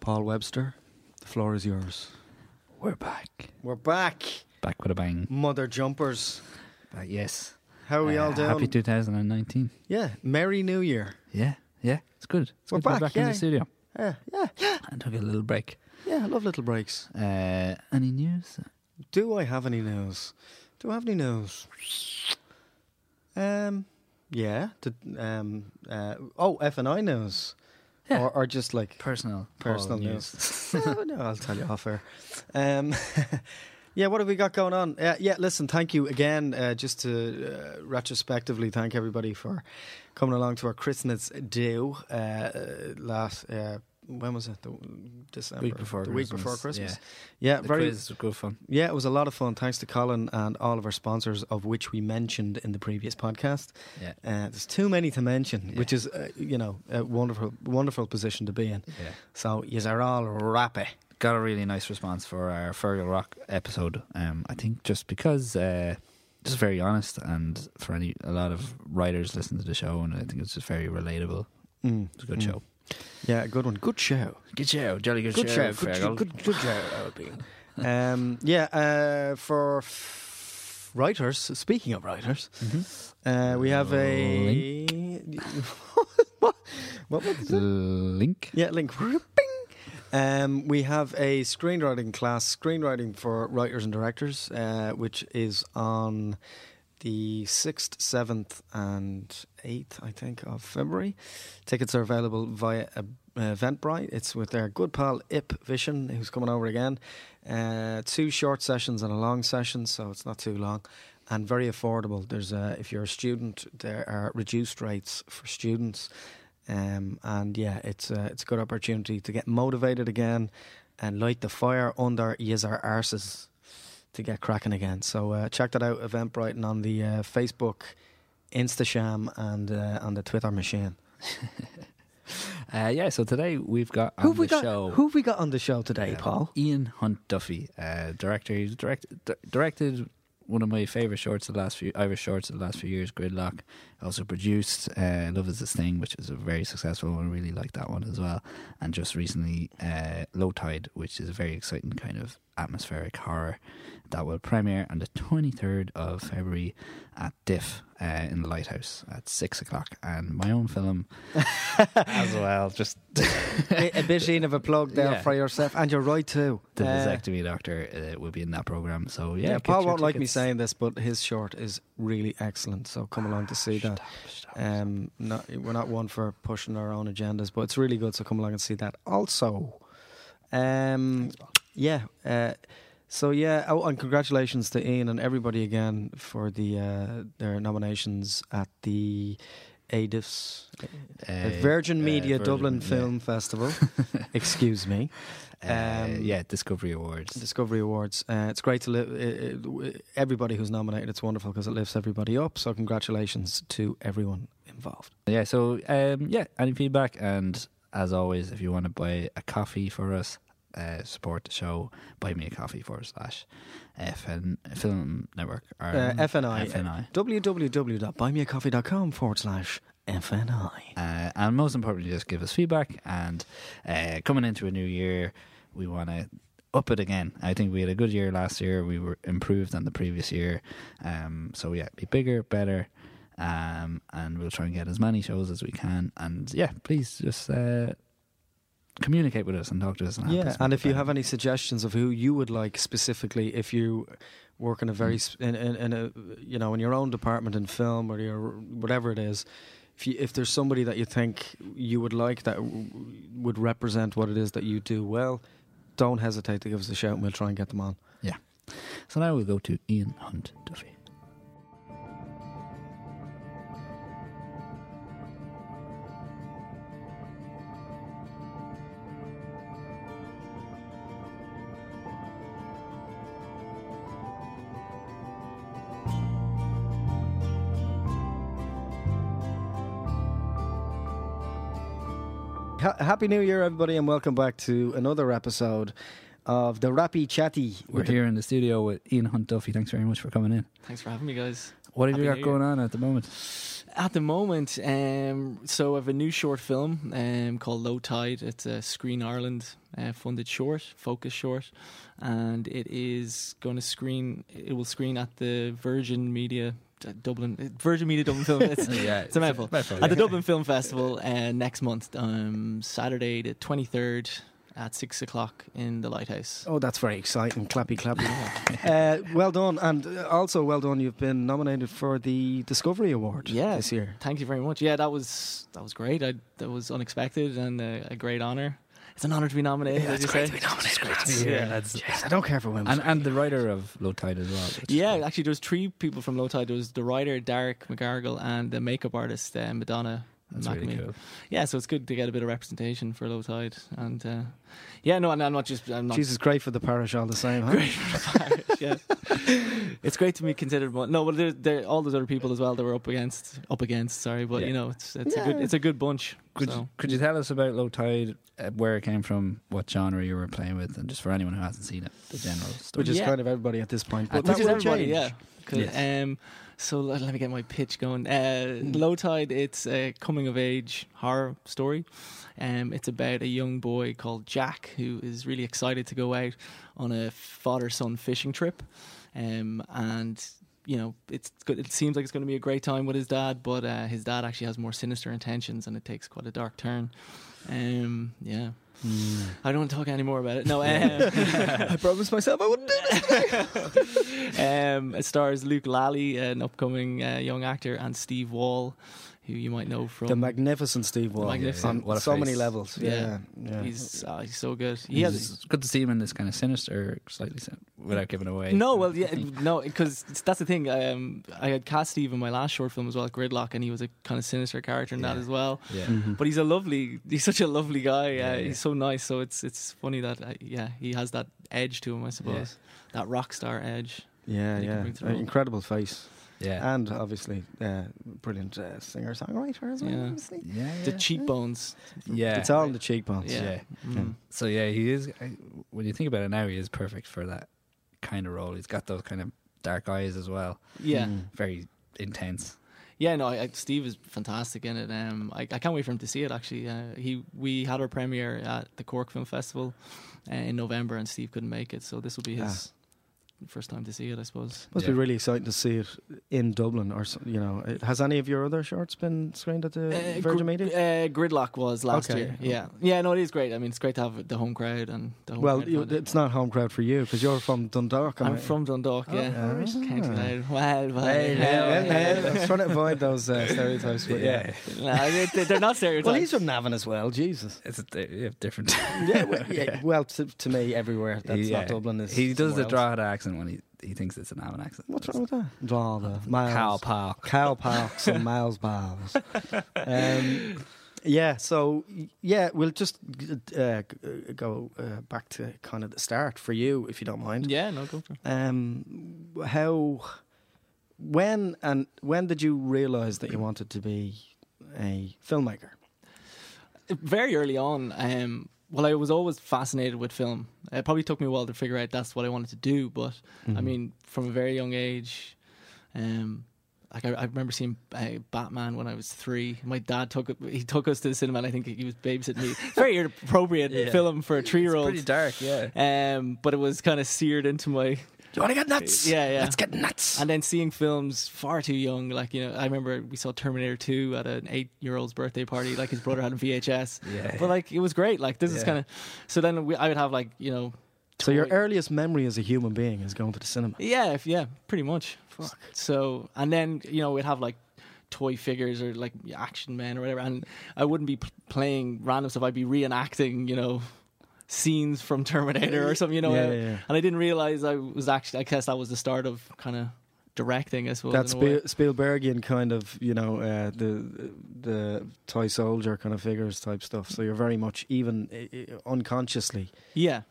Paul Webster, the floor is yours. We're back. We're back. Back with a bang. Mother jumpers. Uh, yes. How are we Uh, all doing? Happy 2019. yeah. Merry New Year. Yeah, yeah. It's good. It's We're good to be back, back in the studio. Yeah, yeah, yeah. And took a little break. Yeah, I love little breaks. Uh, any news? Do I have any news? Do I have any news? Um, yeah. The, um, uh, oh, F and I news. Yeah. Or, or just like Personal. personal news. no, no, I'll tell you off air. Um, yeah, what have we got going on? Uh, yeah, listen, thank you again. Uh, just to uh, retrospectively thank everybody for coming along to our Christmas do uh, last. When was it? The December. Week before the Christmas. week before Christmas. Yeah. Yeah, The very. quiz was good fun. Yeah, it was a lot of fun. Thanks to Colin and all of our sponsors, of which we mentioned in the previous podcast. Yeah. Uh, there's too many to mention, Yeah. which is, uh, you know, a wonderful, wonderful position to be in. Yeah. So, yous are all rappy. Got a really nice response for our Fergal Rock episode. Um, I think just because, uh, just very honest, and for any a lot of writers listen to the show, and I think it's just very relatable. Mm. It's a good mm. show. Yeah, good one. Good show. Good show, jolly good, show. Good show. Good, good, good show. um, yeah, uh, for f- writers, speaking of writers, Mhm. uh, we have a. what? What was it? Link. Yeah, link. Bing. Um, we have a screenwriting class, screenwriting for writers and directors, uh, which is on the 6th, 7th, and 8th, I think, of February. Tickets are available via uh, Eventbrite. It's with their good pal Ip Vision, who's coming over again. Uh, two short sessions and a long session, so it's not too long. And very affordable. There's a, if you're a student, there are reduced rates for students. Um, and yeah, it's a, it's a good opportunity to get motivated again and light the fire under yous our arses to get cracking again. So uh, check that out, Eventbrite, and on the uh, Facebook, Instasham, and uh, on the Twitter machine. Uh, yeah, so today we've got Who've we got, show, Who've we got on the show today, Paul? Ian Hunt Duffy, uh, director. He's direct, di- directed one of my favourite shorts of the last few Irish shorts of the last few years, Gridlock. Also produced uh, Love Is A Sting, which is a very successful one. I really like that one as well. And just recently, uh, Low Tide, which is a very exciting kind of atmospheric horror that will premiere on the 23rd of February at Diff uh, in the Lighthouse at 6 o'clock. And my own film as well, just a, bit of a plug there Yeah. for yourself, and you're right too. the Uh, vasectomy doctor uh, will be in that program. So yeah, yeah, Paul won't like me saying this, but his short is really excellent. So come along to see that. Stop, stop. Um, not, we're not one for pushing our own agendas, but it's really good. So come along and see that. Also, um, yeah. Uh, so yeah. Oh, and congratulations to Ian and everybody again for the uh, their nominations at the ADIFS Uh, Virgin uh, Media Virgin, Dublin. Film Festival. Excuse me. Uh, Um, yeah, Discovery Awards. Discovery Awards. Uh, it's great to live. everybody who's nominated, it's wonderful because it lifts everybody up. So congratulations to everyone involved. Yeah, so um, yeah, any feedback, and as always, if you want to buy a coffee for us, uh, support the show, buy me a coffee forward slash FN Film Network or Uh, FNI. FNI. www.buymeacoffee.com forward slash FNI. Uh, and most importantly, just give us feedback. And uh, coming into a new year, we want to up it again. I think we had a good year last year. We were improved on the previous year. Um, so yeah, be bigger, better. Um, and we'll try and get as many shows as we can. And yeah, please just uh, communicate with us and talk to us. And Yeah, and if you have any suggestions of who you would like specifically, if you work in a very mm. sp- in, in, in a you know in your own department in film or your whatever it is, if you, if there's somebody that you think you would like that w- would represent what it is that you do well, don't hesitate to give us a shout and we'll try and get them on. Yeah. So now we'll go to Ian Hunt Duffy. Happy New Year, everybody, and welcome back to another episode of the Rappy Chatty. We're here in the studio with Ian Hunt Duffy. Thanks very much for coming in. Thanks for having me, guys. What have you got New Year. going on at the moment? At the moment, um, so I have a new short film um, called Low Tide. It's a Screen Ireland uh, funded short, focus short, and it is going to screen. It will screen at the Virgin Media Dublin, Virgin Media Dublin Film. It's, yeah, it's a mouthful. mouthful, at the. Dublin Film Festival uh, next month, um, Saturday the twenty third at six o'clock in the Lighthouse. Oh, that's very exciting. Clappy, clappy. uh, well done. And uh, also, well done. You've been nominated for the Discovery Award Yeah. this year. Thank you very much. Yeah, that was that was great. I, that was unexpected and a, a great honor. It's an honor to be nominated. as you say. to be nominated. Yeah. lads. Jeez, I don't care for women. And and the writer of Low Tide as well. Yeah, great. actually, there was three people from Low Tide. There was the writer Darach McGarrigle and the makeup artist uh, Madonna. That's McNamee. really cool. Yeah, so it's good to get a bit of representation for Low Tide. And uh, yeah, no, and I'm not just. I'm not Jesus, great for the parish all the same, huh? great for the parish, yeah. it's great to be considered one. No, but there, there, all those other people as well that were up against, up against. Sorry, but Yeah. you know, it's it's a good, it's a good bunch. Could so. you, could you tell us about Low Tide, uh, where it came from, what genre you were playing with, and just for anyone who hasn't seen it, the general story? Which is Yeah. kind of everybody at this point. But Which that Which is will everybody, change. yeah. Yes. Um, so let, let me get my pitch going. Uh, Low Tide, it's a coming of age horror story. Um, it's about a young boy called Jack who is really excited to go out on a father son fishing trip. Um, and you know, it's good. It seems like it's going to be a great time with his dad, but uh, his dad actually has more sinister intentions, and it takes quite a dark turn. Um, yeah, Hmm. I don't want to talk any more about it. No, um, I promised myself I wouldn't do this. um, it stars Luke Lally, an upcoming uh, young actor, and Steve Wall, who you might know from. The magnificent Steve Wall. magnificent. On What a so many levels. Yeah. Yeah. yeah. he's uh, he's so good. He has. It's good to see him in this kind of sinister, slightly sin- without giving away. No, well, yeah, no, because that's the thing. Um, I had cast Steve in my last short film as well, Gridlock, and he was a kind of sinister character in that as well. Yeah. Mhm. But he's a lovely, he's such a lovely guy. Uh, Yeah, yeah. He's so nice. So it's it's funny that uh, yeah, he has that edge to him, I suppose, that rock star edge. yeah, that he can yeah. An incredible face. Yeah. And obviously, uh, brilliant uh, singer songwriter as well. Yeah. Obviously. yeah. The cheekbones. Yeah. It's all in the cheekbones. Yeah. Yeah. Mm. So yeah, he is. I- When you think about it now, he is perfect for that kind of role. He's got those kind of dark eyes as well. Yeah. Mm. Very intense. Yeah, no, I, I, Steve is fantastic in it. Um, I, I can't wait for him to see it. Actually, uh, he we had our premiere at the Cork Film Festival uh, in November, and Steve couldn't make it, so this will be his first time to see it, I suppose. Must Yeah. be really exciting to see it in Dublin, or you know. Has any of your other shorts been screened at the Uh, Virgin Gr- Media? Uh, Gridlock was last Okay. year. Yeah, yeah, no, it is great. I mean, it's great to have the home crowd and the home well, crowd you, it. it's not home crowd for you because you're from Dundalk. am I'm I- from Dundalk. Oh, Yeah, ah. County Well, well, Hey, well, hey, hey, I was trying to avoid those uh, stereotypes. But yeah. Nah, they, they're not stereotypes. Well, he's from Navan as well. Jesus. It's a, different. yeah, well, yeah, well to, to me, everywhere that's Yeah. not Dublin is. He does the somewhere else. Drogheda accent when he he thinks it's an Avan accent. What's wrong with that? Draw the miles. Cow park. cow parks and miles bars. Um, yeah, so yeah, we'll just uh, go uh, back to kind of the start for you, if you don't mind. Yeah, no, go for it. Um, how, when, and when did you realise that you wanted to be a filmmaker? very early on, um, well, I was always fascinated with film. It probably took me a while to figure out that's what I wanted to do, but Mm-hmm. I mean, from a very young age, um, like I, I remember seeing uh, Batman when I was three. My dad took he took us to the cinema. and I think he was babysitting me. Very inappropriate Yeah. film for a three year old. pretty dark, yeah. Um, but it was kind of seared into my you want to get nuts? Yeah, yeah. Let's get nuts. and then seeing films far too young, like you know, I remember we saw Terminator Two at an eight-year-old's birthday party, like his brother had a VHS. Yeah. But like it was great. Like this is kind of. So then we, I would have like you know. so your earliest memory as a human being is going to the cinema. Yeah, if, yeah, pretty much. Fuck. So and then you know we'd have like toy figures or like action men or whatever, and I wouldn't be p- playing random stuff. I'd be reenacting, you know, scenes from Terminator or something. You know, Yeah, yeah, yeah. and I didn't realize I was actually. I guess that was the start of kind of directing. I suppose. That in a way. Spiel- Spielbergian kind of, you know, uh, the the toy soldier kind of figures type stuff. So you're very much even uh, unconsciously, Yeah,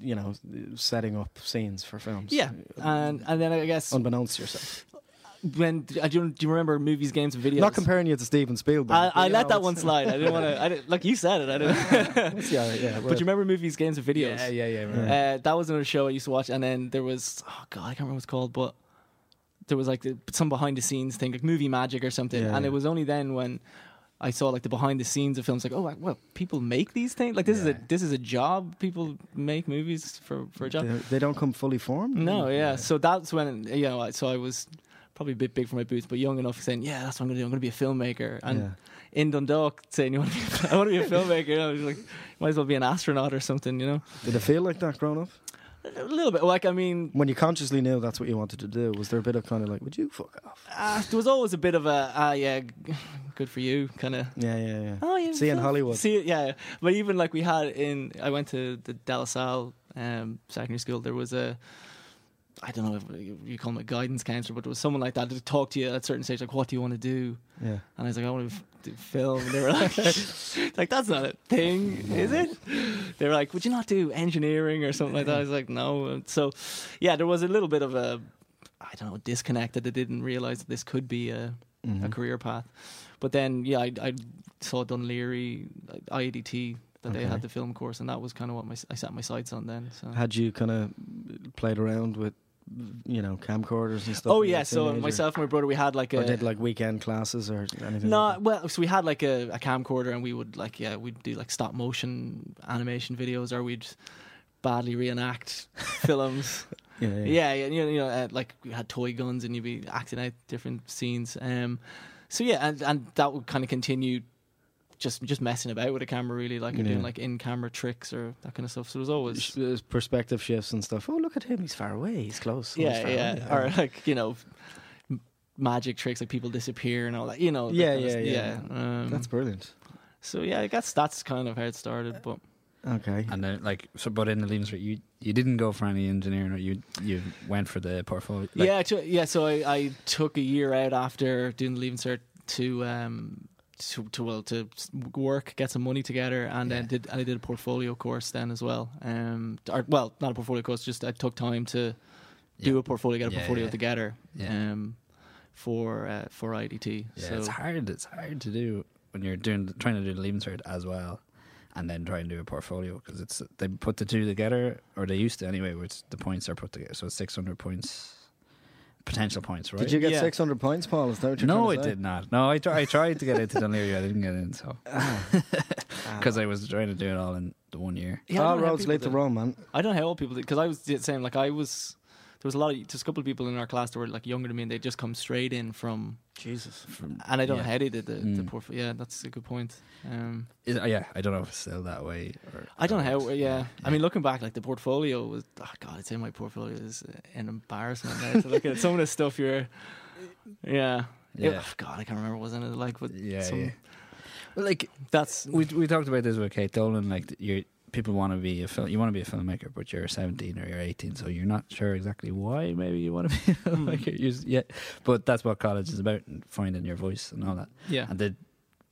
you know, setting up scenes for films. yeah, and and then I guess unbeknownst to yourself. When do you, do you remember movies, games, and videos? Not comparing you to Steven Spielberg. I, I let know, that one slide. I didn't want to. I didn't, like you said it. I didn't. yeah, yeah. but you remember movies, games, and videos? Yeah, yeah, yeah. Yeah. Uh, that was another show I used to watch, and then there was oh god, I can't remember what it's called, but there was like the, some behind the scenes thing, like movie magic or something, Yeah, and yeah. it was only then when I saw like the behind the scenes of films, like oh, well, people make these things, like this is a this is a job. People make movies for for a job. They, they don't come fully formed. No, yeah. So that's when you know. I- So I was probably a bit big for my boots, but young enough saying, "Yeah, that's what I'm gonna do. I'm gonna be a filmmaker." And Yeah. in Dundalk, saying, "You want to be? I want to be a filmmaker." You know, like might as well be an astronaut or something. You know, Did it feel like that growing up? a little bit. Like I mean, When you consciously knew that's what you wanted to do, was there a bit of kind of like, would you fuck off? uh, there was always a bit of a, ah, yeah, good for you, kind of. Yeah, yeah, yeah. Oh yeah, See in Hollywood. See it, yeah. But even like we had in, I went to the De La Salle um, secondary school. There was a, I don't know if you call him a guidance counselor, but there was someone like that to talk to you at a certain stage, like, what do you want to do? Yeah. And I was like, I want to f- do film. And they were like, like, that's not a thing, is it? They were like, would you not do engineering or something like that? I was like, no. And so, yeah, there was a little bit of a, I don't know, disconnect that I didn't realize that this could be a, a Mhm. career path. But then, yeah, I, I saw Dunleary, IADT, that they Okay. had the film course, and that was kind of what my, I set my sights on then. So. Had you kind of played around with, you know, camcorders and stuff? Oh yeah, so teenager? myself and my brother, we had like or a did like weekend classes or anything? No, like well, so we had like a, a camcorder, and we would like yeah, we'd do like stop motion animation videos, or we'd badly reenact films. yeah, yeah. Yeah, yeah, you know, you know uh, like we had toy guns, and you'd be acting out different scenes. Um, so yeah, and and that would kind of continue. Just, just messing about with a camera, really, like or doing like in-camera tricks or that kind of stuff. So it was always, Sh- uh, perspective shifts and stuff. Oh, look at him! He's far away. He's close. Oh, yeah, far yeah, away. or like you know, magic tricks, like people disappear and all that. You know, that Yeah, kind of yeah, yeah. Um, That's brilliant. so yeah, I guess that's kind of how it started. But Okay. And then, like, so, but in the Leaving Cert, you you didn't go for any engineering, or you you went for the portfolio. Like, yeah, to, yeah. So I, I took a year out after doing the leaving cert to um to, to well to work, get some money together, and then did and I did a portfolio course then as well. Um, or, well, not a portfolio course, just I took time to do Yeah. a portfolio, get a Yeah, portfolio yeah. together. Yeah. Um, for uh, for IDT. Yeah, so it's hard. It's hard to do when you're doing trying to do the Leaving Cert as well, and then try and do a portfolio because it's they put the two together, or they used to anyway. Which the points are put together, so it's six hundred points, potential points, right? Did you get Yeah. 600 points, Paul? Is that what you're no, trying I say? did not. No, I, tr- I tried to get into Dun Laoghaire, I didn't get in, so Ah. because I was trying to do it all in the one year. Yeah, I All don't know how roads lead to did- Rome, man. I don't know how old people did because I was the same. Like I was, there was a lot of just a couple of people in our class that were like younger than me, and they just come straight in from. Jesus. From, And I don't know yeah. how they did the, the Mm. portfolio. Yeah, that's a good point. Um, Is, uh, yeah, I don't know if it's still that way. Or, I don't know how. it's- Yeah, I mean, looking back, like the portfolio was. Oh God, I'd say my portfolio is an embarrassment. Now to look at some of the stuff you're. Yeah. It- Yeah. God, I can't remember. Wasn't it like? But yeah, some, yeah. Well, like That's we we talked about this with Kate Dolan. Like you, people want to be a film. You want to be a filmmaker, but you're 17 or you're 18, so you're not sure exactly why. Maybe you want to be a Hmm. filmmaker. Yeah, but that's what college is about, and finding your voice and all that. yeah. And did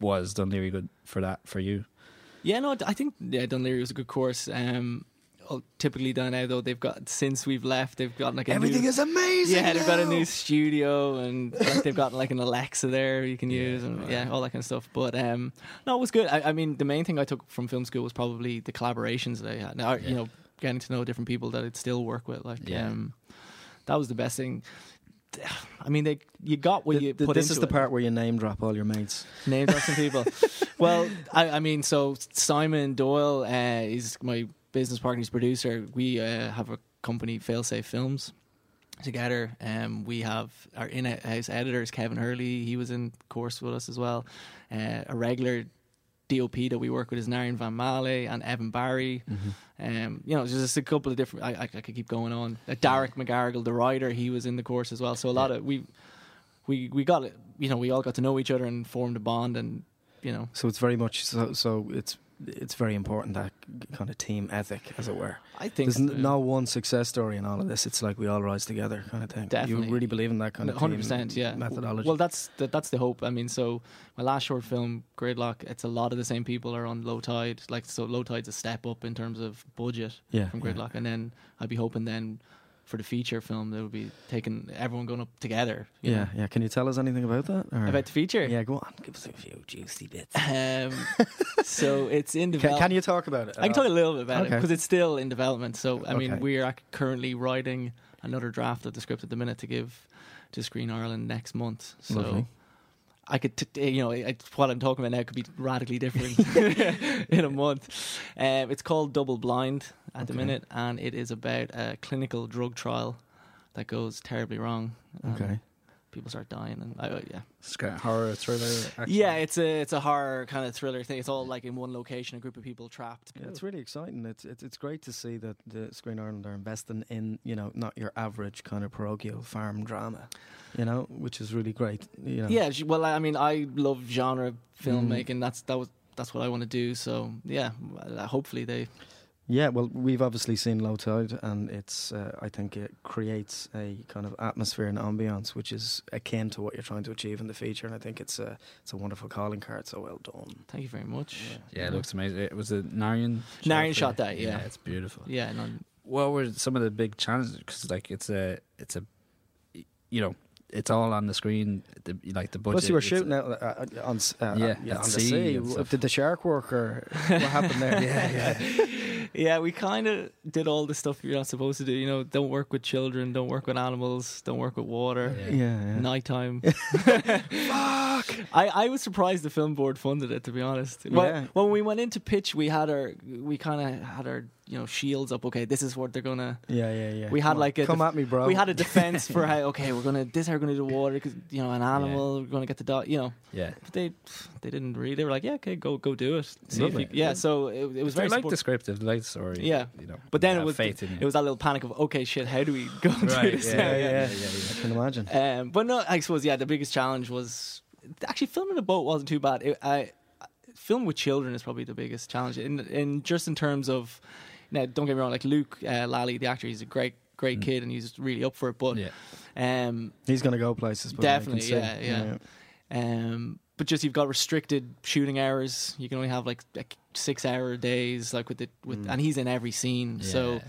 was Dun Laoghaire good for that for you? Yeah, no, I think yeah, Dun Laoghaire was a good course. Um, typically down now though, they've got since we've left, they've got like a Everything new, is amazing. yeah, they've got a new studio and like, they've got like an Alexa there you can Yeah, use and right. yeah, all that kind of stuff. But um, no, it was good. I, I mean, the main thing I took from film school was probably the collaborations that I had. Now, Yeah. you know, getting to know different people that I'd still work with. Like, Yeah. um, that was the best thing. I mean, they you got what Th- you th- put this into is the it. part where you name drop all your mates. Name drop some people. well, I, I mean, so Simon Doyle uh, is my business partner, he's producer. We uh, have a company, Failsafe Films, together. Um, we have our in-house editors, Kevin Hurley. He was in course with us as well. Uh, a regular DOP that we work with is Narayan Van Maele and Evan Barry. Um, you know, just a couple of different. I, I, I could keep going on. Uh, Darach McGarrigle, the writer, he was in the course as well. So a lot of we, we, we got it. You know, we all got to know each other and formed a bond, and you know, So it's very much so. So it's it's very important that kind of team ethic, as it were. I think There's n- no one success story in all of this. It's like we all rise together, kind of thing. Definitely. You really believe in that kind of hundred percent, yeah. methodology. Well, that's that, that's the hope. I mean, so my last short film, Gridlock, it's a lot of the same people are on Low Tide. Like, so Low Tide's a step up in terms of budget yeah, from yeah. Gridlock, and then I'd be hoping then for the feature film. That will be taking everyone going up together. Yeah, know. yeah. Can you tell us anything about that? or- About the feature, yeah, go on. Give us a few juicy bits. Um, so it's in development. can you talk about it? I can talk a little bit about it because it's still in development. So I mean, Okay. we are currently writing another draft of the script at the minute to give to Screen Ireland next month. So Lovely. I could, t- you know, I, what I'm talking about now could be radically different in a month. Um, it's called Double Blind at the minute, and it is about a clinical drug trial that goes terribly wrong. and Okay. People start dying, and I, yeah, It's kind of horror thriller. Action. yeah, it's a it's a horror kind of thriller thing. It's all like in one location, a group of people trapped. Yeah, it's really exciting. It's, it's it's great to see that the Screen Ireland are investing in you know not your average kind of parochial farm drama, you know, which is really great. You know. Yeah, well, I mean, I love genre Mm. filmmaking. That's that was that's what I want to do. So yeah, hopefully they. Yeah, well, we've obviously seen Low Tide, and it's uh, I think it creates a kind of atmosphere and ambience which is akin to what you're trying to achieve in the feature, and I think it's a it's a wonderful calling card. So well done. Thank you very much. Yeah, it looks amazing. It was a Narayan. Narayan for- shot that, yeah. it's beautiful. Yeah, no, What were some of the big challenges? Because like it's a, it's a, you know, it's all on the screen. The, like the budget. Plus, you were shooting out uh, uh, on uh, Yeah, at on the sea sea. and stuff. Did the shark work or what happened there? Yeah, yeah. yeah, we kind of did all the stuff you're not supposed to do. You know, don't work with children, don't work with animals, don't work with water. Yeah. yeah, yeah. Nighttime. I, I was surprised the film board funded it. To be honest, Well, Yeah. when we went into pitch, we had our we kind of had our you know shields up. Okay, this is what they're gonna Yeah, yeah, yeah. We had Come on, like a come def- at me, bro. We had a defense for how okay we're gonna this how we're gonna do the water because you know an animal we're gonna get the dog you know yeah. but they they didn't read. they were like yeah okay go go do it See if Lovely. you, yeah so it, it was very like support- the like the story. Yeah. you know. but then it was faith in it was that little panic of okay shit how do we go and right. do this Yeah, yeah, yeah, yeah. yeah, I can imagine. Um, but no I suppose yeah the biggest challenge was actually filming a boat wasn't too bad it, I film with children is probably the biggest challenge in in just in terms of now don't get me wrong like Luke uh, Lally the actor he's a great great Mm. kid and he's really up for it but yeah. um He's going to go places. But I can Definitely, see. yeah, yeah. Um, but just you've got restricted shooting hours. You can only have like, like six hour days, like with the with, Mm. and he's in every scene. So, yeah.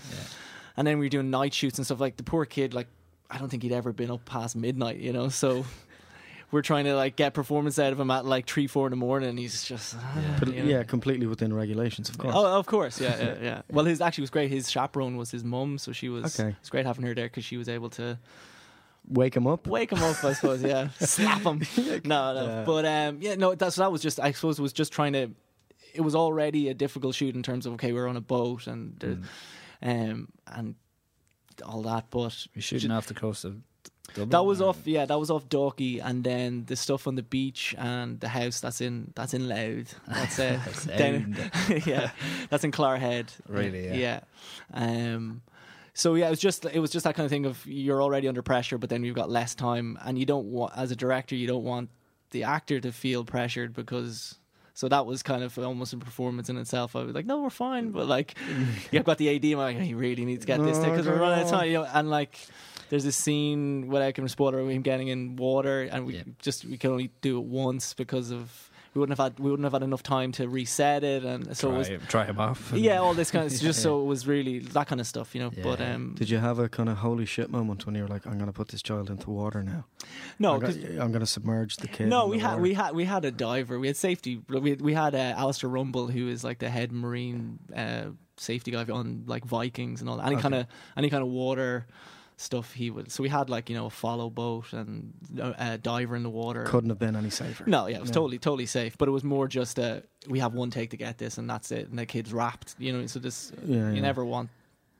and then we're doing night shoots and stuff. Like the poor kid, like I don't think he'd ever been up past midnight, you know. So we're trying to like get performance out of him at like three, four in the morning. And he's just Yeah. But, you know. yeah, completely within regulations, of course. Oh, of course, yeah, yeah, yeah. Well, his actually was great. His chaperone was his mum, so she was. Okay. It's great having her there because she was able to Wake him up. wake him up, I suppose. Yeah, slap him. No, no. Yeah. But um, yeah, no. That's that was just. I suppose it was just trying to. It was already a difficult shoot in terms of okay, we're on a boat and Mm. um and all that, but You're shooting off the coast of Dublin. that was off. Yeah, that was off Dalkey, and then the stuff on the beach and the house that's in that's in Louth. That's it. down- yeah, that's in Clogherhead. Really, yeah. Yeah. Um, so yeah, it was just it was just that kind of thing of you're already under pressure, but then you've got less time, and you don't want as a director you don't want the actor to feel pressured because. So that was kind of almost a performance in itself. I was like, "No, we're fine," but like, you've got the AD. I'm like, "You really need to get this No, because we're running out of time." You know, and like, there's this scene where I can spoiler of him getting in water, and we Yeah. just we can only do it once because of we wouldn't have had we wouldn't have had enough time to reset it, and so it was try, try him off. yeah, all this kind of just Yeah. so it was really that kind of stuff, you know. But um, Did you have a kind of holy shit moment when you were like, "I'm going to put this child into water now"? no, I'm, 'cause- gonna, I'm going to submerge the kid. no, we had water. we had we had a diver. We had safety. We had, we had uh, Alistair Rumble, who is like the head marine uh, safety guy on like Vikings and all that. Any Okay. kind of any kind of water stuff he would. So we had like you know a follow boat and uh, a diver in the water. Couldn't have been any safer. No, yeah, it was No. totally, totally safe. But it was more just uh, we have one take to get this, and that's it. And the kid's wrapped, you know. So this, Yeah, you yeah. never want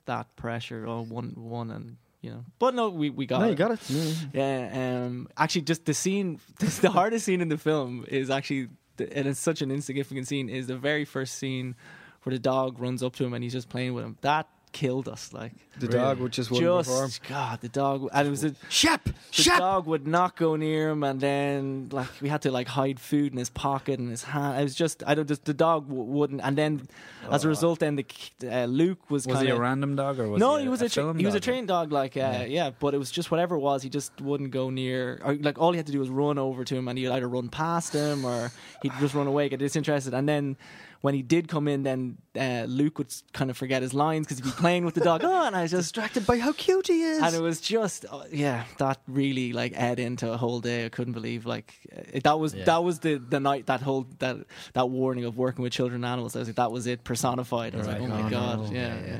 that pressure or one, one, and you know. But no, we we got No, it. you got it. Yeah. Yeah, um, actually, just the scene, the hardest scene in the film is actually, the, and it's such an insignificant scene, is the very first scene where the dog runs up to him and he's just playing with him. That killed us, like The Really? dog would just wouldn't perform. just God, the dog, and it was a, Shep, the Shep. dog would not go near him, and then like we had to like hide food in his pocket and his hand. It was just I don't just the dog w- wouldn't, and then as a result, then the uh, Luke was, Was kind he a random dog or was no, he, he was a, tra- film he was a trained dog, like uh, yeah. Yeah. But it was just whatever it was, he just wouldn't go near. Or like all he had to do was run over to him, and he'd either run past him or he'd just run away, get disinterested. And then when he did come in, then uh, Luke would kind of forget his lines because he'd be playing with the dog. Oh, and I was just Distracted by how cute he is. and it was just uh, yeah that really like ate into a whole day i couldn't believe like it, that was Yeah. that was the the night that whole that that warning of working with children and animals i was like that was it personified i was Right. like oh my Oh, god no. yeah Yeah,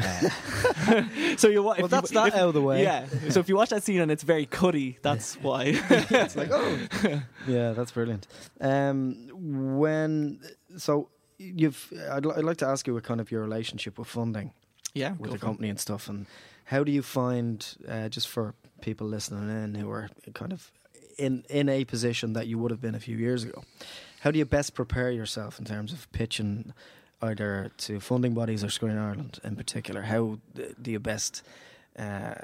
yeah, so you wa- if well, you- that's that if- out of the way. yeah so if you watch that scene and it's very cutty that's why it's like oh, yeah, that's brilliant. Um, when so you've, I'd, I'd like to ask you what kind of your relationship with funding yeah with the it. company and stuff, and how do you find uh, just for people listening in who are kind of in in a position that you would have been a few years ago? How do you best prepare yourself in terms of pitching either to funding bodies or Screen Ireland in particular? How do you best uh,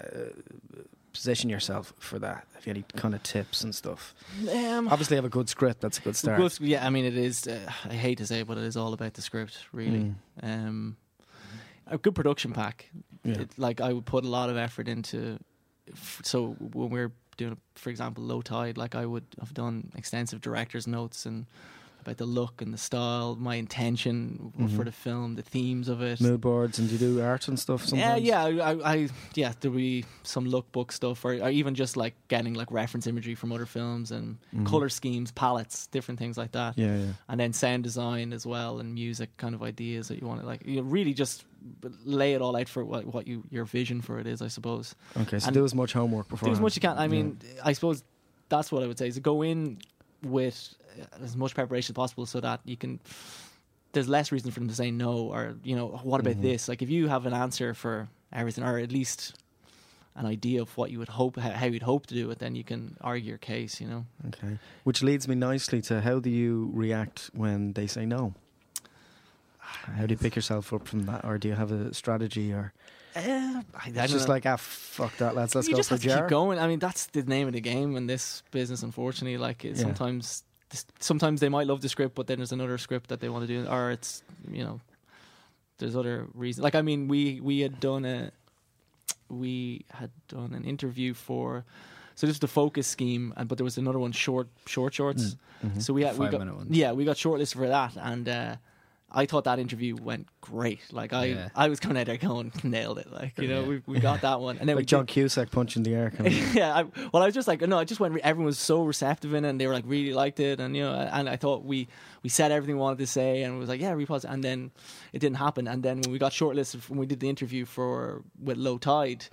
position yourself for that? Have you any kind of tips and stuff? um, Obviously, have a good script. That's a good start. good- yeah i mean it is uh, i hate to say it but it is all about the script really Mm. um a good production pack Yeah. it, like I would put a lot of effort into. f- So when we're doing, for example, low tide, like I would have done extensive director's notes and about the look and the style, my intention for Mhm. the film, the themes of it. Mood boards and do you do art and stuff Yeah, sometimes? yeah, I, I, I, yeah. There'll be some lookbook stuff, or, or even just like getting like reference imagery from other films and Mhm. color schemes, palettes, different things like that Yeah, yeah. and then sound design as well and music kind of ideas that you want to like you really just lay it all out for what, what you your vision for it is i suppose Okay, so And do as much homework before. do as much you can i mean i suppose that's what i would say is to go in with as much preparation as possible so that you can there's less reason for them to say no or you know what about Mhm. this like if you have an answer for everything or at least an idea of what you would hope how how you'd hope to do it then you can argue your case you know Okay, which leads me nicely to how do you react when they say no? How do you pick yourself up from that, or do you have a strategy, or uh, I, it's just know. like ah fuck that, let's let's you go just for have to keep going. I mean, that's the name of the game in this business. Unfortunately, like Yeah. sometimes, sometimes they might love the script, but then there's another script that they want to do, or it's you know, there's other reasons. Like I mean, we we had done a, we had done an interview for, so this is the focus scheme, and but there was another one short short shorts. Mhm. So we had we got ones. yeah we got shortlisted for that, and uh, I thought that interview went great. Like I Yeah. I was coming out there going nailed it. Like you know Yeah. we we got that one, and then we like did- John Cusack punching the air. Kind of. yeah, I, well, I was just like, no, I just went. Everyone was so receptive in it, and they were like, really liked it, and you know, and I thought we we said everything we wanted to say, and it was like, yeah, repause, and then it didn't happen, and then when we got shortlisted, when we did the interview for with Low Tide.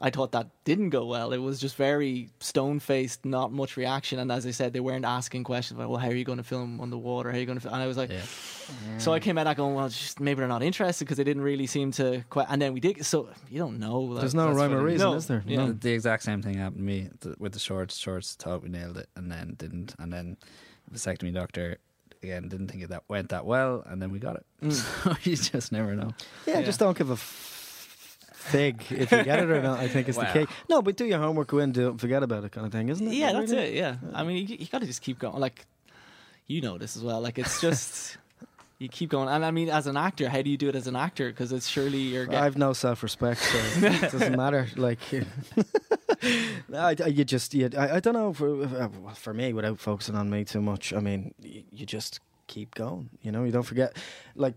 I thought that didn't go well. It was just very stone faced, not much reaction. And as I said, they weren't asking questions about, well, how are you going to film on the water? How are you going to film? And I was like, Yeah. so I came out going, well, just maybe they're not interested because they didn't really seem to. Que-. And then we did. So you don't know. like, There's no rhyme or what it is. reason, No, is there? yeah. No. The exact same thing happened to me with the shorts. Shorts thought we nailed it, and then didn't. And then the vasectomy doctor again didn't think it that went that well, and then we got it. Mm. So you just never know. Yeah, Yeah. just don't give a f- fig if you get it or not. I think it's Wow. the key. No, but do your homework, go in, do it, forget about it, kind of thing, isn't it? Yeah, that's Really? it. Yeah, I mean, you, you got to just keep going. Like, you know this as well. Like, it's just you keep going. And I mean, as an actor, how do you do it as an actor? Because it's surely you're. Get- I've no self-respect, so it doesn't matter. Like, I, I- you just, you, I, I don't know. For for me, without focusing on me too much, I mean, you just keep going. You know, you don't forget. Like,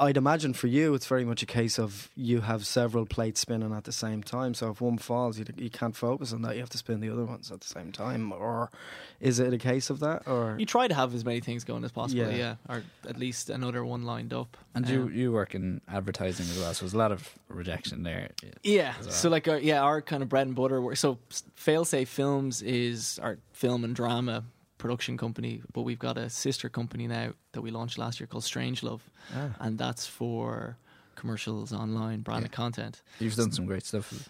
I'd imagine for you, it's very much a case of you have several plates spinning at the same time. So if one falls, you you can't focus on that. You have to spin the other ones at the same time. Or is it a case of that? Or you try to have as many things going as possible, Yeah. yeah, or at least another one lined up. And you Um, you work in advertising as well, so there's a lot of rejection there. Yeah. well. So like, our, yeah, our kind of bread and butter. Work. So Failsafe Films is our film and drama production company, but we've got a sister company now that we launched last year called Strange Love, Ah. and that's for commercials online, branded Yeah. content. You've done some great stuff.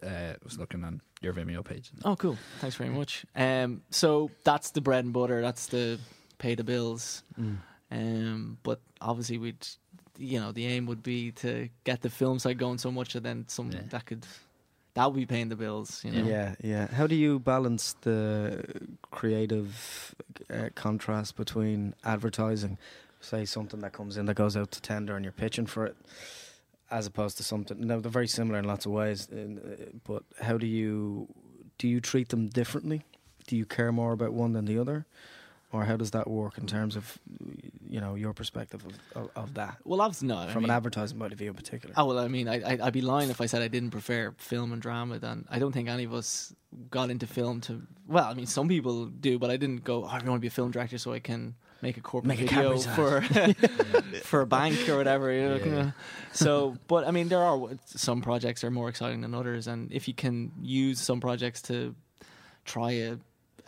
Uh, I was looking on your Vimeo page. Oh, cool. Thanks very much. Um, so that's the bread and butter. That's the pay the bills. Mm. Um, but obviously we'd, you know, the aim would be to get the film side going so much that then some Yeah. that could, that would be paying the bills. You know. Yeah, yeah. How do you balance the creative uh, contrast between advertising, say something that comes in that goes out to tender and you're pitching for it, as opposed to something? Now they're very similar in lots of ways, uh, but how do you do you treat them differently? Do you care more about one than the other, or how does that work in terms of you know your perspective of, of, of that Well, obviously not. I from mean, an advertising point of view in particular? Oh well, I mean, I, I I'd be lying if I said I didn't prefer film and drama. Then I don't think any of us got into film to. Well, I mean, some people do, but I didn't go. Oh, I want to be a film director so I can make a corporate Make video camera for for a bank or whatever. You know? Yeah. So, but I mean, there are some projects are more exciting than others, and if you can use some projects to try a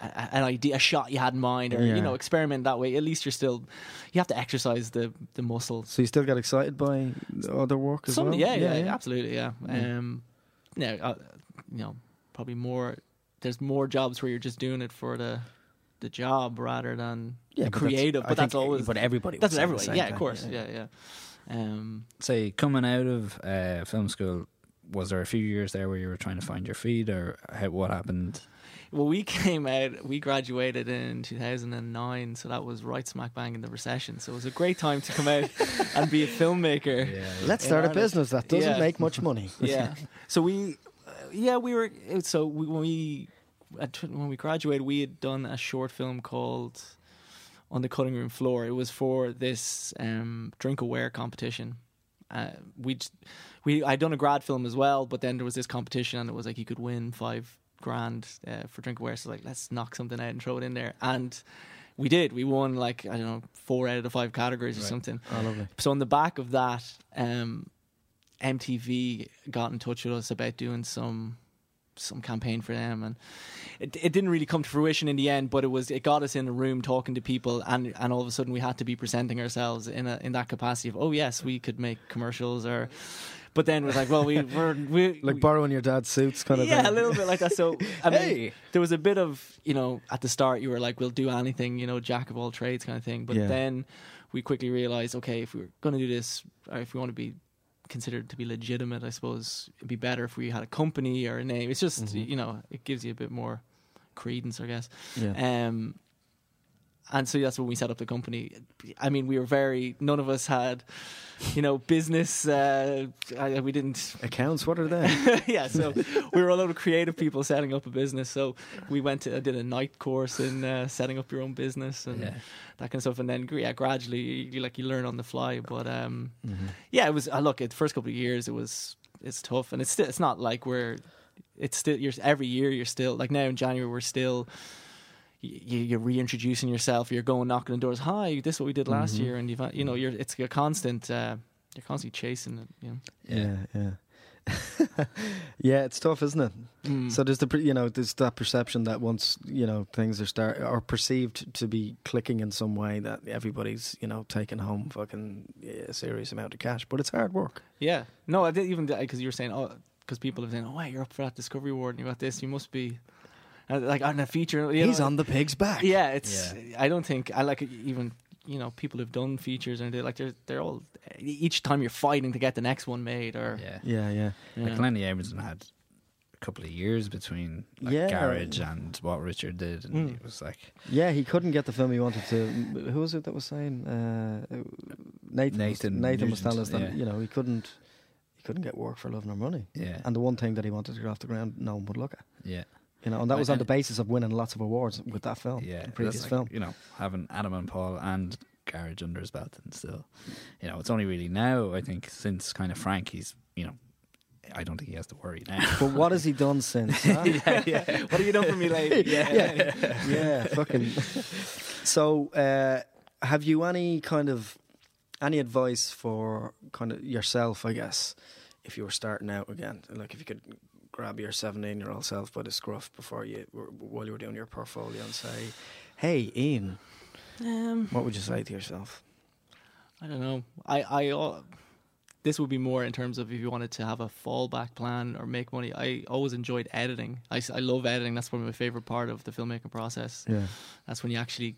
a- an idea, a shot you had in mind, or Yeah. you know, experiment that way. At least you're still, you have to exercise the the muscles. So you still get excited by other work as Some, well? yeah, yeah, absolutely, yeah. Yeah. Um, no, uh, you know, probably more. There's more jobs where you're just doing it for the the job rather than Yeah, the but that's- creative. But that's always But everybody. that's would what say everyone. Yeah, of thing, course. Yeah, yeah. Um, Say, coming out of uh, film school, was there a few years there where you were trying to find your feet, or how, what happened? well, we came out. We graduated in 2009, so that was right smack bang in the recession. So it was a great time to come out and be a filmmaker. Let's In start a business that doesn't Yeah. make much money. yeah. So we, uh, yeah, we were. So we, when we when we graduated, we had done a short film called "On the Cutting Room Floor." It was for this um, drink aware competition. Uh, we we I'd done a grad film as well, but then there was this competition, and it was like you could win five grand uh, for drink aware. So like, let's knock something out and throw it in there, and. We did. We won like I don't know four out of the five categories or Right. something. Oh, lovely. So on the back of that, um, MTV got in touch with us about doing some some campaign for them, and it, it didn't really come to fruition in the end. But it was it got us in a room talking to people, and and all of a sudden we had to be presenting ourselves in a in that capacity of oh yes we could make commercials or. But then it was like, well, we were we Like borrowing your dad's suits, kind of yeah, thing. a little bit like that. So I mean, Hey! there was a bit of you know at the start you were like, we'll do anything, you know, jack of all trades kind of thing. But Yeah. then we quickly realized, okay, if we're going to do this, or if we want to be considered to be legitimate, I suppose it'd be better if we had a company or a name. It's just Mhm. you know it gives you a bit more credence, I guess. Yeah. Um, and so that's when we set up the company. I mean, we were very. None of us had, you know, business. Uh, I, we didn't Accounts, what are they? yeah, so we were a lot of creative people setting up a business. So we went to I did a night course in uh, setting up your own business and Yeah. that kind of stuff. And then yeah, gradually you, you like you learn on the fly. But um, Mhm. yeah, it was. Uh, look, the first couple of years it was it's tough, and it's still it's not like we're it's still you're every year you're still like now in January we're still. You, you're reintroducing yourself. You're going knocking on doors. Hi, this is what we did last Mhm. year, and you've you know you're it's a constant. Uh, you're constantly chasing it. You know. Yeah, yeah. yeah, it's tough, isn't it? Mm. So there's the per- you know there's that perception that once you know things are start are perceived to be clicking in some way that everybody's you know taking home fucking yeah, a serious amount of cash, but it's hard work. Yeah. No, I didn't even because you were saying, oh, because people have saying, oh, wait, you're up for that Discovery Award and you got this, you must be uh, like on a feature. You He's know, on the pig's back. Yeah, it's. I don't think I like even. You know, people who've done features and they like they're they're all each time you're fighting to get the next one made or Yeah. yeah, yeah. yeah. Like Lenny Abrahamson had a couple of years between like, Yeah. Garage and what Richard did, and Mm. it was like Yeah, he couldn't get the film he wanted to. Who was it that was saying? Uh, Nathan. Nathan Was, Nathan was telling us that yeah. you know he couldn't. He couldn't get work for love nor money. yeah, And the one thing that he wanted to get off the ground, no one would look at. yeah, You know, and that was on the basis of winning lots of awards with that film, yeah. the previous like, film. you know, having Adam and Paul and Garage under his belt, and still, you know, it's only really now I think since kind of Frank, he's you know, I don't think he has to worry now. But what has he done since? huh? yeah, yeah. What have you done for me lately? Yeah, yeah, yeah, fucking. So, uh, have you any kind of any advice for kind of yourself? I guess if you were starting out again, like if you could grab your seventeen-year-old self by the scruff before you while you were doing your portfolio and say, "Hey, Ian, Um, what would you say to yourself?" I don't know. I, I, uh, this would be more in terms of if you wanted to have a fallback plan or make money. I always enjoyed editing. I, I love editing. That's probably my favorite part of the filmmaking process. Yeah, That's when you actually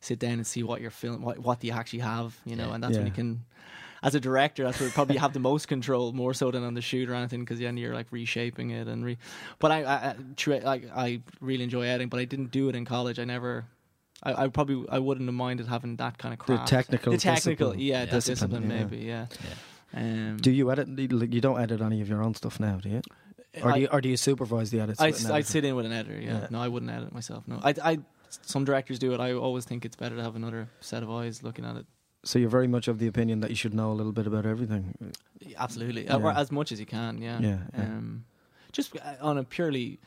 sit down and see what your film, what, what do you actually have, you know, Yeah. and that's when you can. As a director, that's where you probably have the most control, more so than on the shoot or anything, because then you're like reshaping it and re. But I, I, I, tr- like, I really enjoy editing, but I didn't do it in college. I never. I, I probably I wouldn't have minded having that kind of craft. the technical, the technical, discipline. yeah, Yeah. the Discipline, discipline, yeah. maybe, yeah. Yeah. Um, Do you edit? You don't edit any of your own stuff now, do you? Or I, do you, or do you supervise the edits? I'd, I'd sit in with an editor. Yeah. Yeah. no, I wouldn't edit myself. No, I, I some directors do it. I always think it's better to have another set of eyes looking at it. So you're very much of the opinion that you should know a little bit about everything. Absolutely, Yeah. or as much as you can. Yeah, Yeah, yeah. Um, just uh, on a purely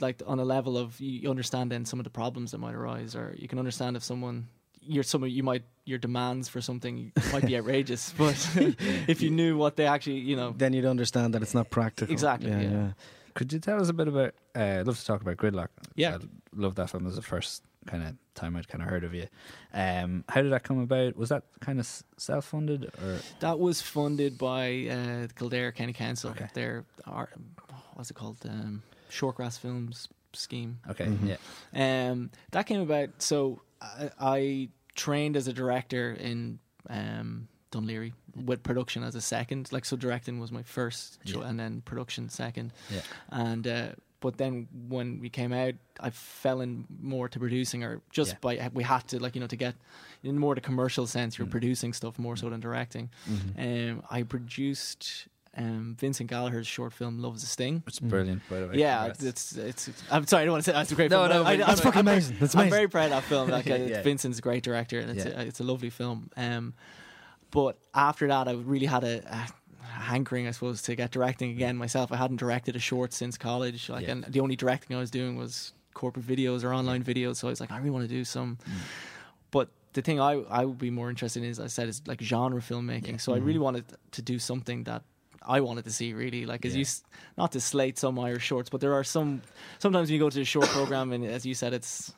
like on a level of you understand then some of the problems that might arise, or you can understand if someone your some you might your demands for something might be outrageous, but if you knew what they actually you know Then you'd understand that it's not practical. Exactly, Yeah, yeah. yeah. Could you tell us a bit about? Uh, I'd love to talk about Gridlock. Yeah. I'd love that film. It was the first kind of time I'd kind of heard of you. Um, how did that come about? Was that kind of self funded or? That was funded by uh, the Kildare County Council. Okay. Their art, what's it called? Um, Shortgrass Films scheme. Okay, Mhm. yeah, Um, that came about. So I, I trained as a director in um, Dun Laoghaire with production as a second. Like so, directing was my first, cho- Yeah. and then production second. Yeah. And uh, but then when we came out, I fell in more to producing, or just Yeah. by we had to like you know to get in more the commercial sense. You're Mm. producing stuff more so than directing. Mhm. Um, I produced um, Vincent Gallagher's short film "Love's a Sting." it's brilliant by the way. Yeah, Congrats. it's it's. I'm sorry, I don't want to say that's a great No, film. no, I, it's I'm, fucking I'm very- amazing. It's I'm amazing. very proud of that film. Like, uh, Yeah. Vincent's a great director, and it's Yeah. a, it's a lovely film. Um, but after that, I really had a, a hankering, I suppose, to get directing again myself. I hadn't directed a short since college, like, Yeah. and the only directing I was doing was corporate videos or online videos. So I was like, I really want to do some. Mm. But the thing I I would be more interested in is, I said, is like genre filmmaking. Yeah. So I Mhm. really wanted to do something that. I wanted to see really like as Yeah. you not to slate some Irish shorts, but there are some. Sometimes when you go to a short program and as you said, it's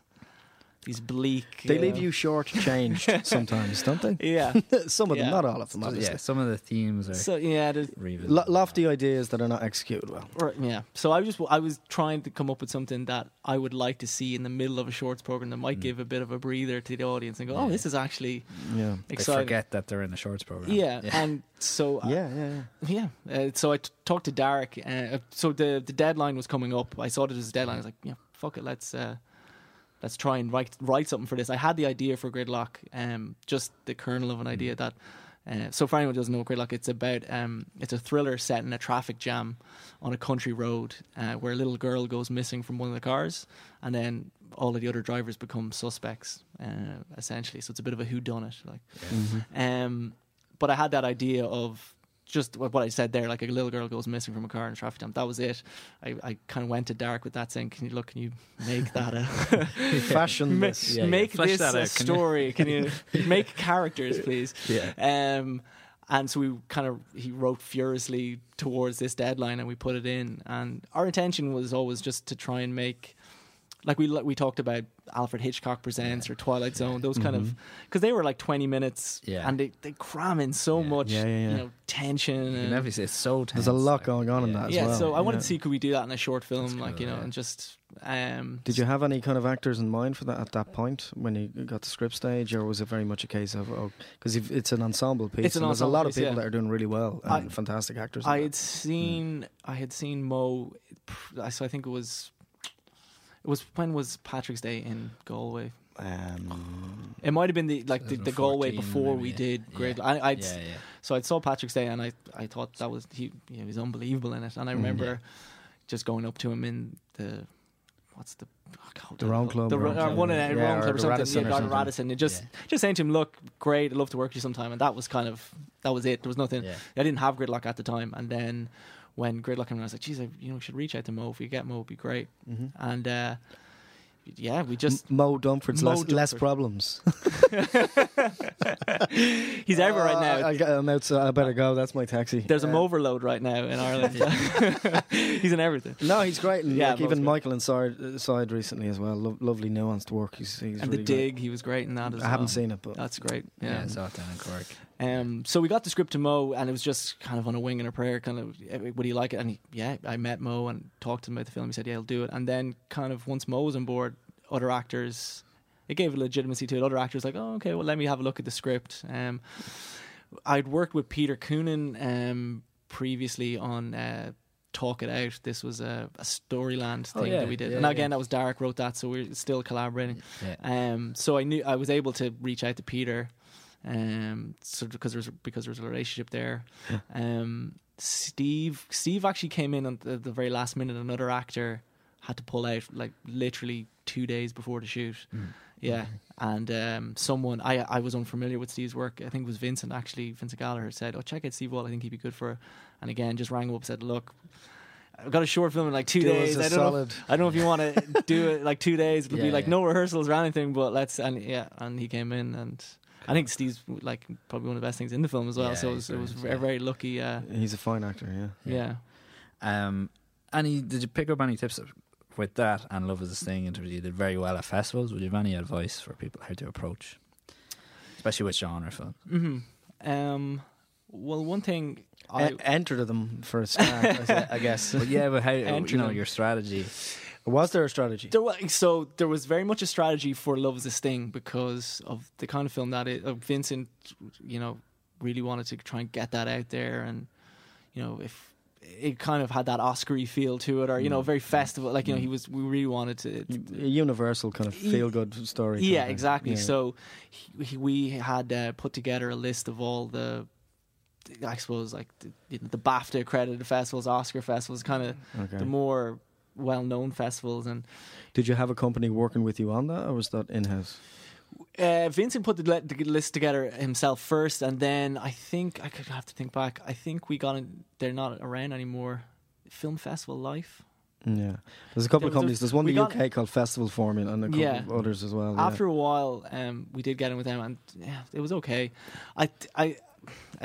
these bleak. They uh, leave you short-changed sometimes, don't they? Yeah. Some of them, not all of them, obviously. yeah, some of the themes are so yeah. Lo- lofty ideas that are not executed well. or, yeah. So I just I was trying to come up with something that I would like to see in the middle of a shorts program that might Mm. give a bit of a breather to the audience and go, oh, this is actually Yeah. they forget that they're in a shorts program. Yeah, and so uh, Yeah, yeah, yeah. Yeah. Uh, so I t- talked to Darach. Uh, so the the deadline was coming up. I saw that it was a deadline. I was like, yeah, fuck it. Let's uh, let's try and write write something for this. I had the idea for Gridlock, um, just the kernel of an idea that. Uh, so for anyone who doesn't know Gridlock, it's about um, it's a thriller set in a traffic jam on a country road uh, where a little girl goes missing from one of the cars, and then all of the other drivers become suspects, uh, essentially. So it's a bit of a who done it, like. Mhm. Um, but I had that idea of just what what I said there, like a little girl goes missing from a car in a traffic jam. That was it. I, I kind of went to Darach with that, saying, "Can you look? Can you make that a Fashion ma- this. Yeah, yeah. make Flesh this that a out, can you? story? Can you make characters, please?" Yeah. Um, and so we kind of he wrote furiously towards this deadline, and we put it in. And our intention was always just to try and make. Like we we talked about Alfred Hitchcock presents or Twilight Zone, those kind of Mhm. because they were like twenty minutes, Yeah. and they they cram in so Yeah. much, Yeah, yeah, yeah. you know, tension. You and- never say it's so tense. There's a lot going on in yeah. that as yeah, well. so I wanted to see could we do that in a short film, That's like cool, you know, and just um. Did you have any kind of actors in mind for that at that point when you got to script stage, or was it very much a case of oh, because it's an ensemble piece? It's an and there's a lot of piece, people yeah. that are doing really well and I- fantastic actors. in I that. had seen I had seen Moe, so I think it was. It was when was Patrick's Day in Galway? Um, It might have been the like the, the Galway before we maybe. did Yeah. Great. I, I'd, Yeah, yeah. So I saw Patrick's Day and I I thought that was he he was unbelievable in it. And I Mm. remember Yeah. just going up to him in the what's the oh God, The wrong Club the or something. one in Yeah, a or Round Club or something. Radisson yeah, or Garden something. Radisson. And just Yeah. just saying to him, look, great, I'd love to work with you sometime. And that was kind of that was it. There was nothing. Yeah. I didn't have Gridlock at the time. And then when Gridlock came, around, I was like, geez, I, you know, we should reach out to Moe. If we get Moe, it'd be great. mhm. And uh, yeah, we just Moe Dunford's Mo less, less problems. he's out right Uh, now. I, I, I'm outside. I better go. That's my taxi. There's a Uh, overload right now in Ireland. he's in everything. No, he's great, and Yeah, like even great. Michael inside side recently as well. Lo- lovely nuanced work. He's, he's and really the dig, he was great in that Great. I well. haven't seen it, but That's great. Yeah, Yeah. I saw it down in Cork. Um, so we got the script to Moe, and it was just kind of on a wing and a prayer. Kind of, eh, would he like it? And he, yeah, I met Moe and talked to him about the film. He said, yeah, he'll do it. And then, kind of, once Moe was on board, other actors, it gave legitimacy to it. Other actors like, oh, okay, well, let me have a look at the script. Um, I'd worked with Peter Coonan um, previously on. Uh, Talk It Out. This was a, a Storyland Oh, thing yeah, that we did, yeah, and again, yeah. that was Darach wrote that, so we're still collaborating. Um, so I knew I was able to reach out to Peter, um, so because there's because there was a relationship there. Yeah. Um, Steve Steve actually came in on the, the very last minute. Another actor had to pull out like literally two days before the shoot. Mm. Yeah, and um, someone I I was unfamiliar with Steve's work. I think it was Vincent actually. Vincent Gallagher said, "Oh, check out Steve Wall. I think he'd be good for." It. And again, just rang him up, said, "Look, I've got a short film in like two Do days. I don't know. solid. I don't know if you want to do it like two days. It'll be like yeah. no rehearsals or anything. But let's and yeah, and he came in and." I think Steve's like probably one of the best things in the film as well. Yeah, so it he's was, it was very, yeah. very lucky. Uh, He's a fine actor. Yeah. yeah. Um, any did you pick up any tips with that and Love Is a Sting in terms of you did very well at festivals? Would you have any advice for people how to approach, especially with genre film? hmm Um, well, one thing I E- enter them for a start, I guess. But yeah, but how Enter you know them. your strategy? Was there a strategy? There was, so there was very much a strategy for Love is a Sting because of the kind of film that it, uh, Vincent, you know, really wanted to try and get that out there, and you know, if it kind of had that Oscar-y feel to it, or you know, Mm. very festival, like you know, Mm. he was. We really wanted to. A universal kind of feel-good story. yeah, kind of thing. exactly. Yeah. So he, he, we had uh, put together a list of all the. I suppose like the, the BAFTA accredited festivals, Oscar festivals, kind of okay. the more well-known festivals, and Did you have a company working with you on that, or was that in-house? Uh, Vincent put the, the list together himself first, and then I think I could have to think back. I think we got in. They're not around anymore. Film Festival Life. Yeah, there's a couple There of companies. There's one we in the UK called Festival Formula, and a couple Yeah. of others as well. yeah. After a while, um, we did get in with them, and yeah, it was okay. I, I,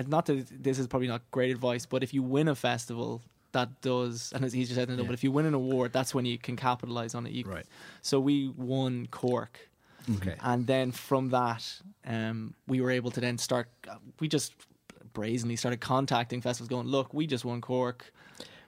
not that this is probably not great advice, but if you win a festival, that does, and it's easier said than done. Yeah. But if you win an award, that's when you can capitalize on it. You, Right. So we won Cork. Okay. and then from that um, we were able to then start we just brazenly started contacting festivals going look we just won cork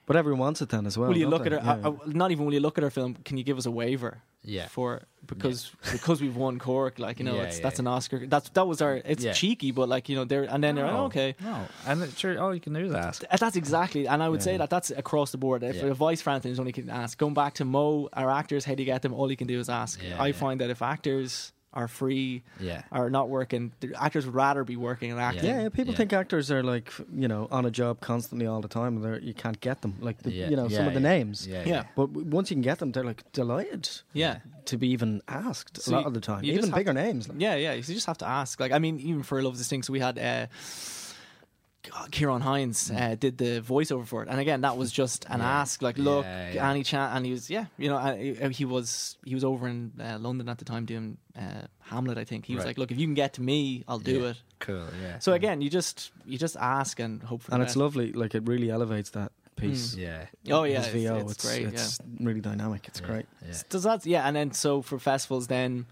but everyone wants it then as well. will you look they? at her? Yeah. uh, uh, not even will you look at her film can you give us a waiver Yeah. for because because we've won cork like you know Yeah, it's yeah, that's yeah. an oscar that's that was our it's Yeah. cheeky but like you know they're and then they're like, oh, okay No, and it- sure, all you can do is ask. Uh, That's exactly, and I would say that that's across the board. If Yeah. advice for Anthony is only can ask. Going back to Moe, our actors, how do you get them? All you can do is ask. Yeah, I yeah. find that if actors are free, Yeah. are not working, the actors would rather be working and acting. Yeah, yeah, people Yeah. think actors are like you know on a job constantly all the time. and They're, you can't get them, like the, Yeah, you know some yeah, of the names. Yeah. Yeah. But once you can get them, they're like delighted Yeah. to be even asked So a lot you- of the time. Even just have bigger names. Like. Yeah, yeah. You just have to ask. Like, I mean, even for Love Is A Sting, so we had uh, God, Ciarán Hinds uh, did the voiceover for it, and again, that was just an Yeah. ask. Like, look, Yeah, yeah. any chance? And he was, yeah, you know, uh, he was he was over in uh, London at the time doing uh, Hamlet. I think he was Right. like, look, if you can get to me, I'll do it. Cool. Yeah. So again, you just you just ask and hope for and it's lovely. Like it really elevates that piece. Yeah. Oh yeah, it's, VO, it's, it's, great. It's really dynamic. It's great. Does that? Yeah, and then so for festivals, then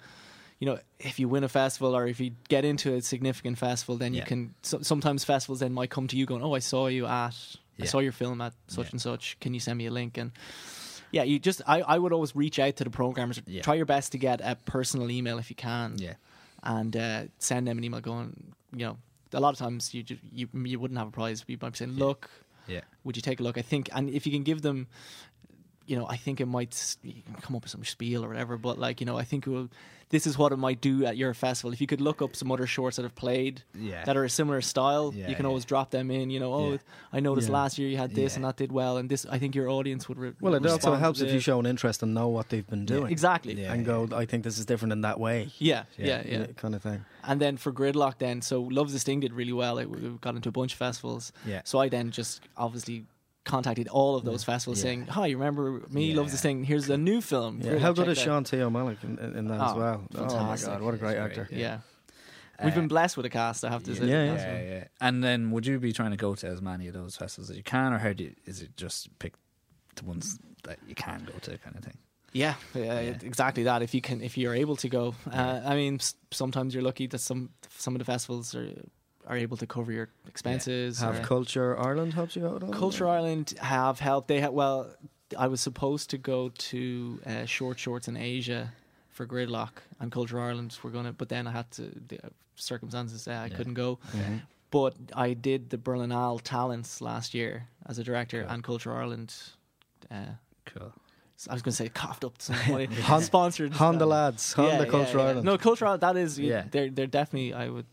you know, if you win a festival or if you get into a significant festival, then you can. So, sometimes festivals then might come to you going, "Oh, I saw you at, I saw your film at such Yeah. and such. Can you send me a link?" And yeah, you just, I, I would always reach out to the programmers. Yeah. Try your best to get a personal email if you can, Yeah. and uh, send them an email going, you know, a lot of times you you you wouldn't have a prize. You might be saying, "Look, Yeah. would you take a look?" I think, and if you can give them. You know, I think it might s- you can come up with some spiel or whatever, but like you know, I think it will, this is what it might do at your festival. If you could look up some other shorts that have played Yeah. that are a similar style, Yeah, you can yeah. always drop them in. You know, oh, Yeah. I noticed Yeah. last year you had this Yeah. and that did well, and this. I think your audience would. Re- Well, it also helps if you show an interest and know what they've been doing. exactly. Yeah. Yeah. And go, I think this is different in that way. Yeah, Yeah. yeah, yeah, Kind of thing. And then for Gridlock, then so Love Is A Sting did really well. It, we got into a bunch of festivals. Yeah. So I then just obviously contacted all of those festivals Yeah. saying, "Hi, you remember me? Yeah. Love Is A Sting. Here's a new film. Yeah. Gridlock, How good is it out." Sean T. O'Malley in, in, in that as Oh, well? Oh my god, what a great He's actor! great. Yeah. Uh, We've been blessed with a cast, I have to say. Yeah, Yeah, yeah. And then, would you be trying to go to as many of those festivals as you can, or how do you, is it just pick the ones that you can go to, kind of thing? Yeah, yeah, Yeah. exactly that. If you can, if you're able to go, uh, I mean, s- sometimes you're lucky that some some of the festivals are are able to cover your expenses. Have or- Culture Ireland helped you out? at all? Culture Ireland have helped. They have well, I was supposed to go to uh, Short Shorts in Asia for Gridlock, and Culture Ireland were gonna, but then I had to the circumstances. Uh, I Yeah. couldn't go. Mhm. But I did the Berlinale Talents last year as a director, Cool. and Culture Ireland. Uh, Cool. I was going to say coughed up some money. Hon- sponsored Honda uh, lads, Honda yeah, Culture yeah, yeah. Ireland. No, Culture Ireland. That is, Yeah. yeah. They're they're definitely. I would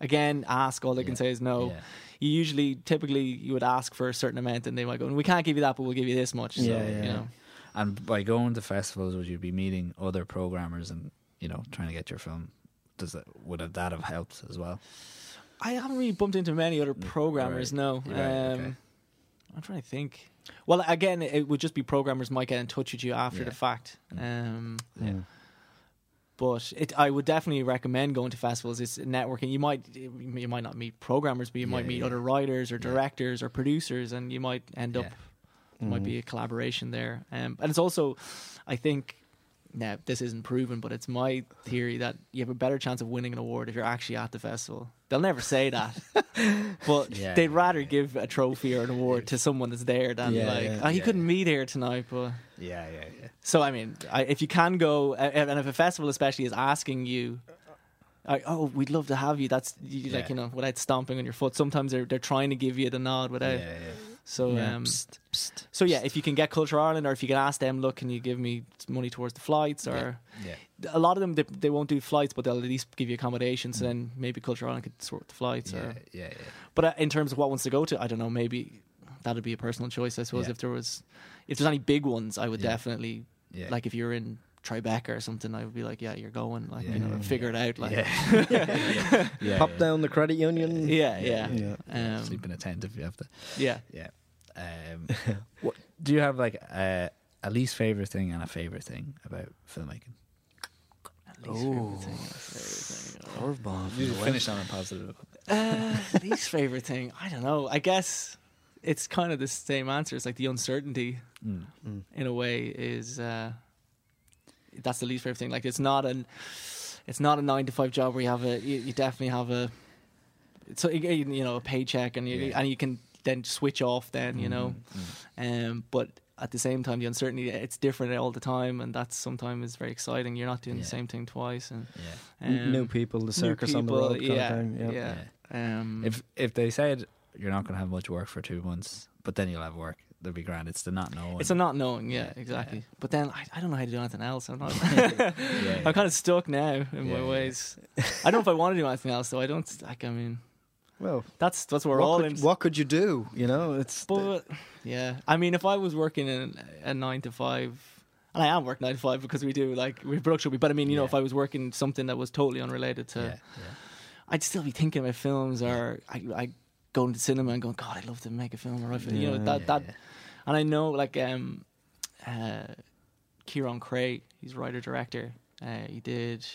again ask. All they Yeah. can say is no. Yeah. You usually, typically, you would ask for a certain amount, and they might go, "We can't give you that, but we'll give you this much." So, Yeah, yeah, you know. And by going to festivals, would you be meeting other programmers and you know trying to get your film? Does that would that have helped as well? I haven't really bumped into many other Mm, programmers. right. No, Right, um, okay. I'm trying to think. Well, again, it would just be programmers might get in touch with you after Yeah. the fact. Mm. Um, Yeah. But it, I would definitely recommend going to festivals. It's networking. You might you might not meet programmers, but you might meet yeah. other writers or Yeah. directors or producers, and you might end up Yeah. there might be a collaboration there. Um, and it's also, I think, now this isn't proven, but it's my theory that you have a better chance of winning an award if you're actually at the festival. They'll never say that, but Yeah, they'd rather yeah. give a trophy or an award to someone that's there than Yeah, like, oh, he couldn't meet here tonight, but. Yeah, yeah, yeah. So I mean, I, if you can go, and if a festival especially is asking you, "Oh, we'd love to have you," that's you, like you know, without stomping on your foot. Sometimes they're they're trying to give you the nod without. Yeah, yeah. So Yeah. um, Psst, psst. so yeah, if you can get Culture Ireland, or if you can ask them, look, can you give me money towards the flights, or Yeah, a lot of them they, they won't do flights, but they'll at least give you accommodation. So then maybe Culture Ireland could sort the flights. yeah, Or, yeah, yeah. but uh, in terms of what wants to go to, I don't know. Maybe that'd be a personal choice. I suppose Yeah. if there was, if there's any big ones, I would Yeah. definitely yeah. like if you're in Tribeca or something, I would be like, yeah, you're going, like Yeah. you know, Yeah. figure it out, like yeah. yeah. yeah. Pop down the credit union. yeah, yeah, Yeah. Yeah, Um, sleep in a tent if you have to. yeah. Yeah. Um, what do you have like a, a least favorite thing and a favorite thing about filmmaking? At least favorite thing, favorite thing. Curveball. You finish on a positive. Uh, least favorite thing, I don't know. I guess it's kind of the same answer. It's like the uncertainty Mm. Mm. in a way is uh, that's the least favorite thing. Like it's not an it's not a nine to five job where you have a you, you definitely have a so you you know a paycheck and you Yeah. and you can then switch off then you know Mm. um but at the same time the uncertainty it's different all the time and that's sometimes is very exciting you're not doing Yeah. the same thing twice and Yeah. um, new people, the circus on the people, road kind yeah, of thing. Yeah. yeah, Yeah. Um, If if they said you're not going to have much work for two months, but then you'll have work, they'll be grand. It's the not knowing. it's a not knowing, yeah, Yeah, exactly. yeah. But then I, I don't know how to do anything else. I'm not. yeah, I'm kind of stuck now in Yeah, my yeah. ways. I don't know if I want to do anything else, though. I don't. Like, I mean, Well, that's that's what we're what all could, in. what could you do? You know, it's But yeah, I mean, if I was working in a nine to five, and I am working nine to five because we do like we production. But I mean, you know, if I was working something that was totally unrelated to, yeah, yeah. I'd still be thinking about films, or I I go into cinema and going, God, I'd love to make a film, or a film. you know that yeah, that. yeah. And I know like um, uh, Ciaran Creagh, he's writer director. Uh, he did.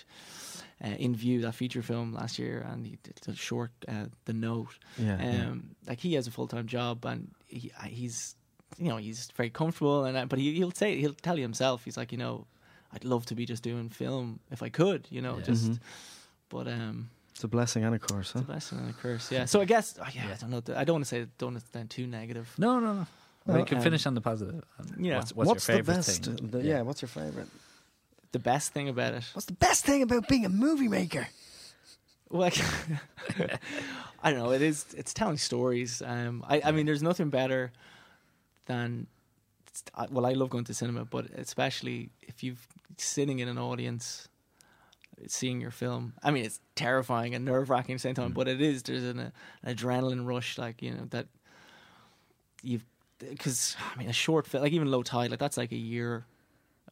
Uh, in View, that feature film last year, and he did a short, uh, The Note. yeah, yeah. Um, like he has a full time job, and he, uh, he's, you know, he's very comfortable, and uh, but he, he'll say he'll tell you himself, he's like, you know, I'd love to be just doing film if I could, you know, Yeah. just, Mhm. but um, It's a blessing and a curse, huh? it's a blessing and a curse, yeah. So I guess, oh, yeah, Yeah. I don't know, I don't want to say don't want to sound too negative. No, no, no. Well, you can um, finish on the positive. Um, yeah. What's, what's, What's, your the best? thing? the- yeah. what's your favorite? The best thing about it, What's the best thing about being a movie maker? well, I don't know, it is, it's telling stories. Um, I, I mean, there's nothing better than well, I love going to cinema, but especially if you've sitting in an audience, seeing your film. I mean, it's terrifying and nerve wracking at the same time, Mm. but it is. There's an, an adrenaline rush, like you know that you've because I mean a short film, like even Low Tide, like that's like a year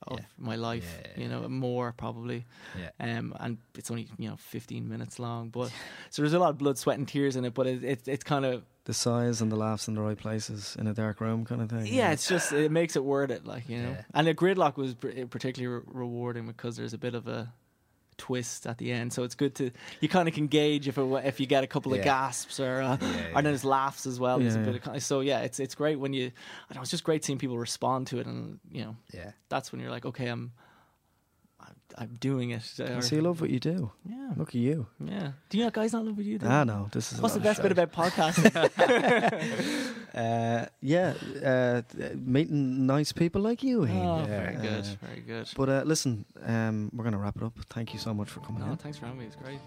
of Yeah. my life, Yeah, you know, yeah. more probably. Yeah. Um, and it's only you know 15 minutes long, but so there's a lot of blood, sweat, and tears in it. But it, it it's kind of The size and the laughs in the right places in a dark room, kind of thing. yeah, it's just it makes it worth it, like you know. Yeah. And the gridlock was pr- particularly re- rewarding because there's a bit of a twist at the end, so it's good to you kind of can gauge if it, if you get a couple of gasps or uh, Yeah, or yeah. then there's laughs as well. There's a Yeah, bit yeah. of so yeah, it's it's great when you. I don't know, it's just great seeing people respond to it, and you know Yeah. that's when you're like, okay, I'm. I'm- doing it. or- So you love what you do. yeah, Look at you. yeah. Do you know guys not love what you do? Ah, no, this is. What's the best bit about podcasting? Uh, yeah, uh, meeting nice people like you. Ian. oh, Yeah. very good, Uh, very good. But uh, listen, um, we're going to wrap it up. Thank you so much for coming No, in. thanks for having me. It's great.